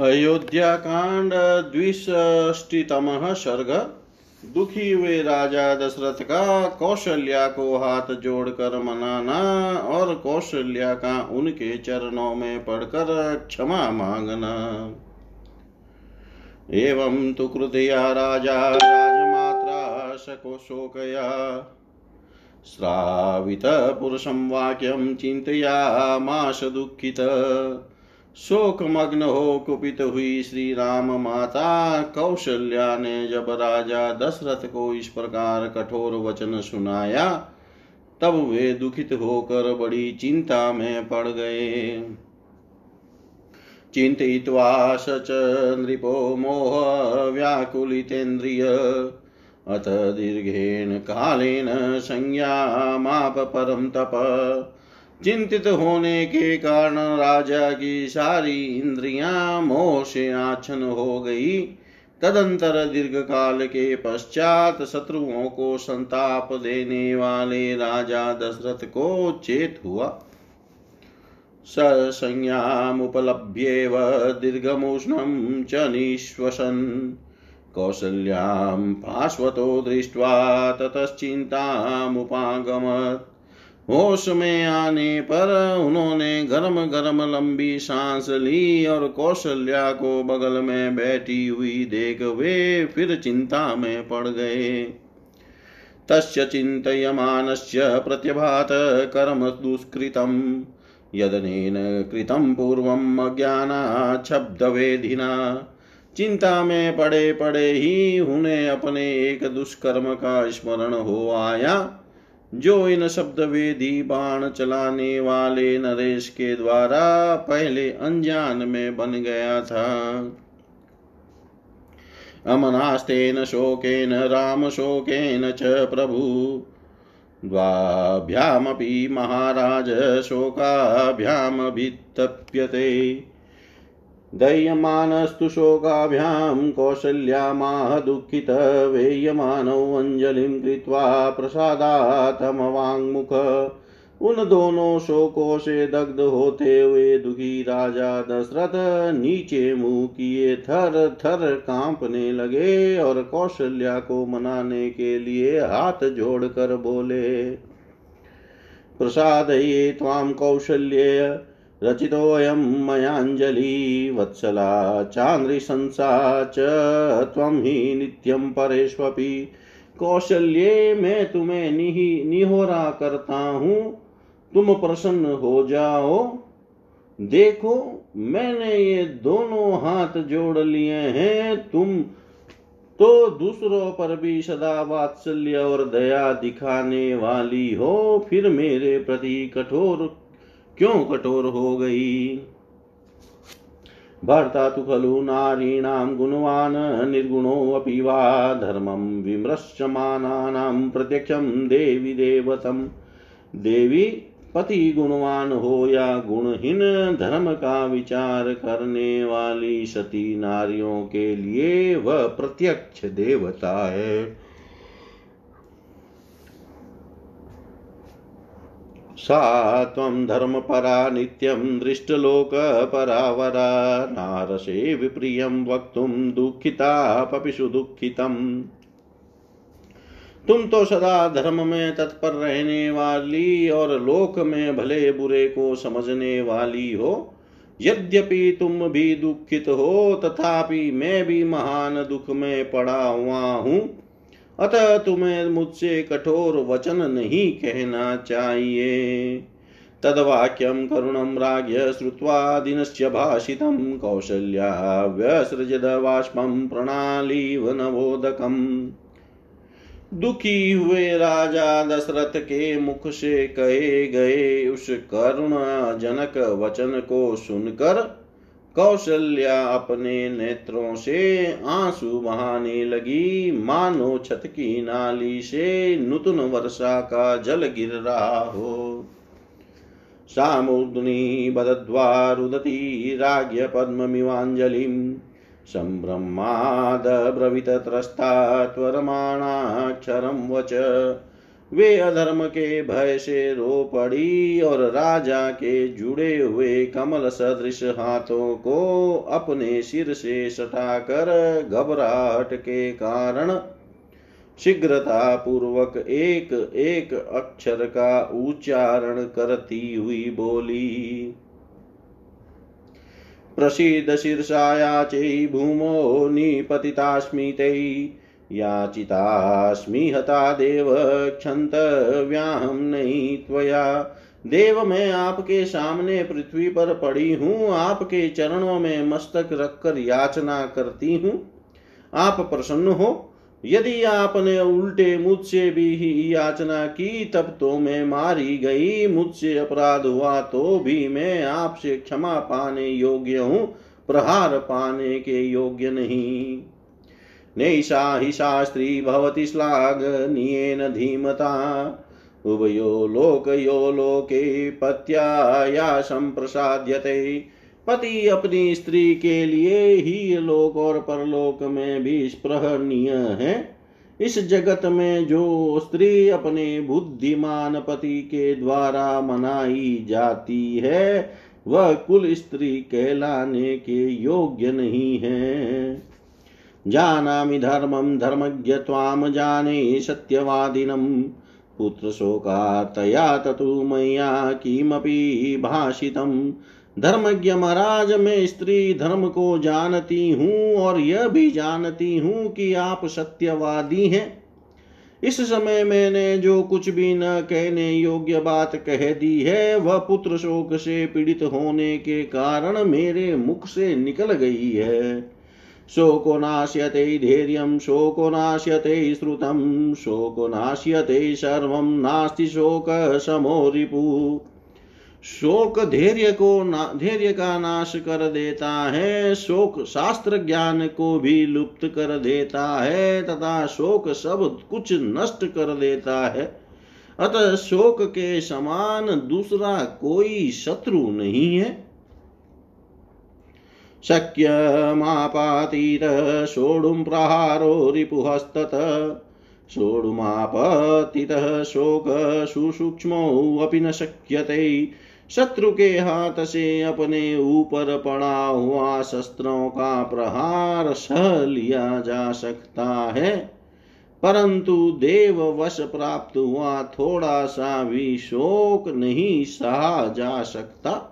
अयोध्याकांड द्विष्टितमः सर्ग। दुखी हुए राजा दशरथ का कौशल्या को हाथ जोड़कर मनाना और कौशल्या का उनके चरणों में पढ़कर क्षमा मांगना। एवं तु कृतया राजा राजमात्रा शको शोकया श्रावितपुरुषं वाक्यं चिन्तयामाश दुःखित। शोकमग्न हो कुपित हुई श्री राम माता। कौशल्या ने जब राजा दशरथ को इस प्रकार कठोर वचन सुनाया, तब वे दुखित होकर बड़ी चिंता में पड़ गए। चिन्तयित्वा स च नृपो मोह व्याकुलितेन्द्रिय, अथ दीर्घेण कालेन संज्ञामाप परम तप। चिंतित होने के कारण राजा की सारी इंद्रियाँ मोह से आच्छन हो गई। तदंतर दीर्घ काल के पश्चात शत्रुओं को संताप देने वाले राजा दशरथ को चेत हुआ। स ससंज्ञामुपलभ्येव दीर्घमुष्णं च निःश्वसन्। कौसल्यां पार्श्वतो दृष्ट्वा ततश्चिन्तामुपागमत्। होश में आने पर उन्होंने गरम गरम लंबी सांस ली और कौशल्या को बगल में बैठी हुई देख वे फिर चिंता में पड़ गए। तस्य चिन्तयमानस्य प्रत्यभात कर्म दुष्कृतम्। यदनेन कृतं पूर्वम् अज्ञानाच्छब्दवेधिना चिंता में पड़े पड़े ही उन्हें अपने एक दुष्कर्म का स्मरण हो आया। जो इन शब्द वेदी बाण चलाने वाले नरेश के द्वारा पहले अनजान में बन गया था। अमनास्तेन शोकेन, राम शोकेन च प्रभु। द्वाभ्यामपि महाराज शोकाभ्यामभितप्यते दह्यमानस्तु शोकाभ्यां कौसल्यामाह दुःखित वेयमानौ अञ्जलिं कृत्वा प्रसादातमवाङ्मुख उन दोनों शोकों से दग्ध होते हुए दुखी राजा दशरथ नीचे मुँह किए थर थर कांपने लगे और कौशल्या को मनाने के लिए हाथ जोड़कर बोले, प्रसाद ये ताम कौशल्ये रचितोऽयं मयाञ्जलि वत्सला चान्द्रिशंसा च त्वं हि नित्यं परेष्वपि। कौशल्ये मैं तुम्हें निहि निहोरा करता हूँ। तुम प्रसन्न हो जाओ। देखो, मैंने ये दोनों हाथ जोड़ लिए हैं। तुम तो दूसरों पर भी सदा वात्सल्य और दया दिखाने वाली हो। फिर मेरे प्रति कठोर क्यों कठोर हो गई? भर्ता तु खलु नारीणां गुणवान् निर्गुणोऽपि वा धर्मं विमृश्यमानानां प्रत्यक्षं देवी देवतम्। देवी पति गुणवान हो या गुणहीन धर्म का विचार करने वाली सती नारियों के लिए वह प्रत्यक्ष देवता है। सा त्वं धर्मपरा नित्यं दृष्टलोकपरावरा। नारसे विप्रियं वक्तुं दुःखिता पपिषु दुःखितम्। तुम तो सदा धर्म में तत्पर रहने वाली और लोक में भले बुरे को समझने वाली हो। यद्यपि तुम भी दुखित हो, तथापि मैं भी महान दुख में पड़ा हुआ हूँ। अतः तुम्हें मुझसे कठोर वचन नहीं कहना चाहिए। तद्वाक्यं करुणं राज्ञ श्रुत्वा दिनस्य भाषितं कौशल्या व्यसृजदवाष्पं प्रणालीव नवोदकम्। दुखी हुए राजा दशरथ के मुख से कहे गए उस करुण जनक वचन को सुनकर कौशल्या अपने नेत्रों से आँसू बहाने लगी। मानो छत की नाली से नूतन वर्षा का जल गिर रहा हो। सामुद्नी बदद्वा रुदती राज्य पद्ममिवाञ्जलिम् सम्भ्रमादब्रवीतत्रस्ता त्वरमाणाक्षरं वच। वे अधर्म के भय से रो पड़ी और राजा के जुड़े हुए कमल सदृश हाथों को अपने सिर से सटाकर घबराहट के कारण शीघ्रता पूर्वक एक एक अक्षर का उच्चारण करती हुई बोली, प्रसीद शीर्षायाचै भूमो निपतितास्मि तै याचितास्मि हता देव क्षन्तव्याहं नहीं त्वया। देव, मैं आपके सामने पृथ्वी पर पड़ी हूँ, आपके चरणों में मस्तक रखकर याचना करती हूँ। आप प्रसन्न हो। यदि आपने उल्टे मुझसे भी ही याचना की, तब तो मैं मारी गई। मुझसे अपराध हुआ तो भी मैं आपसे क्षमा पाने योग्य हूँ। प्रहार पाने के योग्य नहीं। नैषा हि शास्त्री भवति श्लाघनीयेन धीमता। उभयो लोकयो लोके पत्याया संप्रसाद्यते। पति अपनी स्त्री के लिए ही लोक और परलोक में भी स्पृहणीय है। इस जगत में जो स्त्री अपने बुद्धिमान पति के द्वारा मनाई जाती है, वह कुल स्त्री कहलाने के योग्य नहीं है। जानामि धर्मं धर्मज्ञ त्वां जाने सत्यवादिनं। पुत्रशोकार्तया ततु मया किमपि भाषितम्। धर्मज्ञ महाराज, मैं स्त्री धर्म को जानती हूँ और यह भी जानती हूँ कि आप सत्यवादी हैं। इस समय मैंने जो कुछ भी न कहने योग्य बात कह दी है, वह पुत्र शोक से पीड़ित होने के कारण मेरे मुख से निकल गई है। शोको नाश्यते धैर्यं शोको नाश्यते श्रुतं शोको नाश्यते सर्वं नास्ति शोकशमो रिपु शोक धैर्य को धैर्य का नाश कर देता है, शोक शास्त्र ज्ञान को भी लुप्त कर देता है, तथा शोक सब कुछ नष्ट कर देता है। अतः शोक के समान दूसरा कोई शत्रु नहीं है। शक्यमापातीतः, सोढुं प्रहारो रिपुहस्तत सोढुमापतितः, शोक सुसूक्ष्मो न शक्यते। शत्रु के हाथ से अपने ऊपर पड़ा हुआ शस्त्रों का प्रहार सह लिया जा सकता है। परंतु देव वश प्राप्त हुआ थोड़ा सा भी शोक नहीं सहा जा सकता।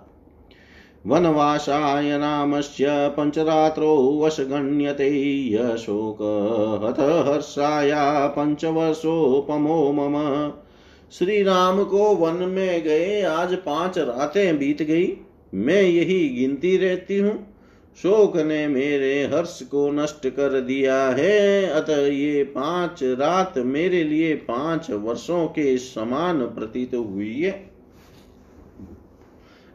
वनवासाय नामस्य पञ्चरात्रौ वशगण्यते यशोकहत हर्षाया पञ्चवर्षोपमो मम। श्री राम को वन में गए, आज पाँच रातें बीत गई। मैं यही गिनती रहती हूँ। शोक ने मेरे हर्ष को नष्ट कर दिया है। अतः ये पाँच रात मेरे लिए पाँच वर्षों के समान प्रतीत हुई है।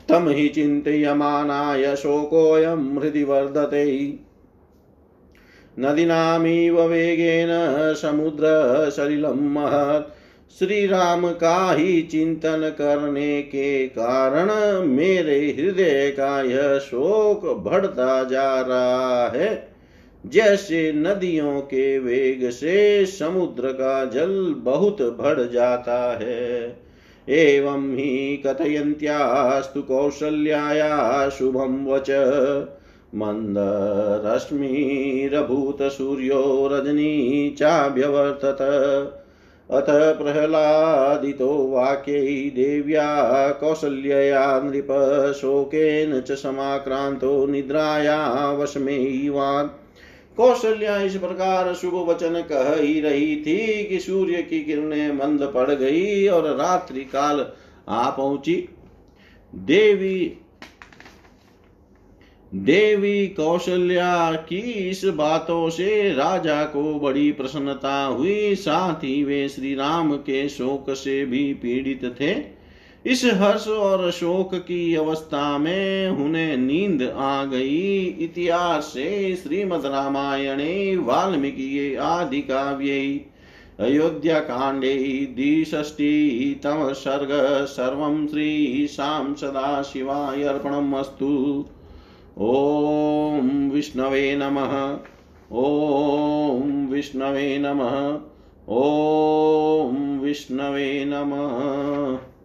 तं हि चिन्तयमानाय शोकोऽयं हृदि वर्धते। नदीनामिव वेगेन समुद्रसलिलं महत्। श्री राम का ही चिंतन करने के कारण मेरे हृदय का यह शोक बढ़ता जा रहा है। जैसे नदियों के वेग से समुद्र का जल बहुत बढ़ जाता है। एवं हि कथयन्त्यास्तु कौसल्याया शुभं वच। मन्दरश्मिरभूतसूर्यो रजनी चाभ्यवर्तत अथ प्रह्लादितो वाक्यै देव्या कौसल्यया नृप शोकेन च समाक्रान्तो निद्राया वशमेवान् कौशल्या इस प्रकार शुभ वचन कह ही रही थी कि सूर्य की किरणें मंद पड़ गई और रात्रि काल आ पहुँची। देवी देवी कौशल्या की इस बातों से राजा को बड़ी प्रसन्नता हुई, साथ ही वे श्री राम के शोक से भी पीड़ित थे। इस हर्ष और शोक की अवस्था में उन्हें नींद आ गई। इतिहास से श्रीमद रामायणे, वाल्मीकि आदि काव्ये अयोध्या कांडे द्विषष्टितम सर्ग, सर्वं श्रीशां सदा शिवाय अर्पणमस्तु ॐ विष्णवे नमः। ॐ विष्णवे नमः। ॐ विष्णवे नमः।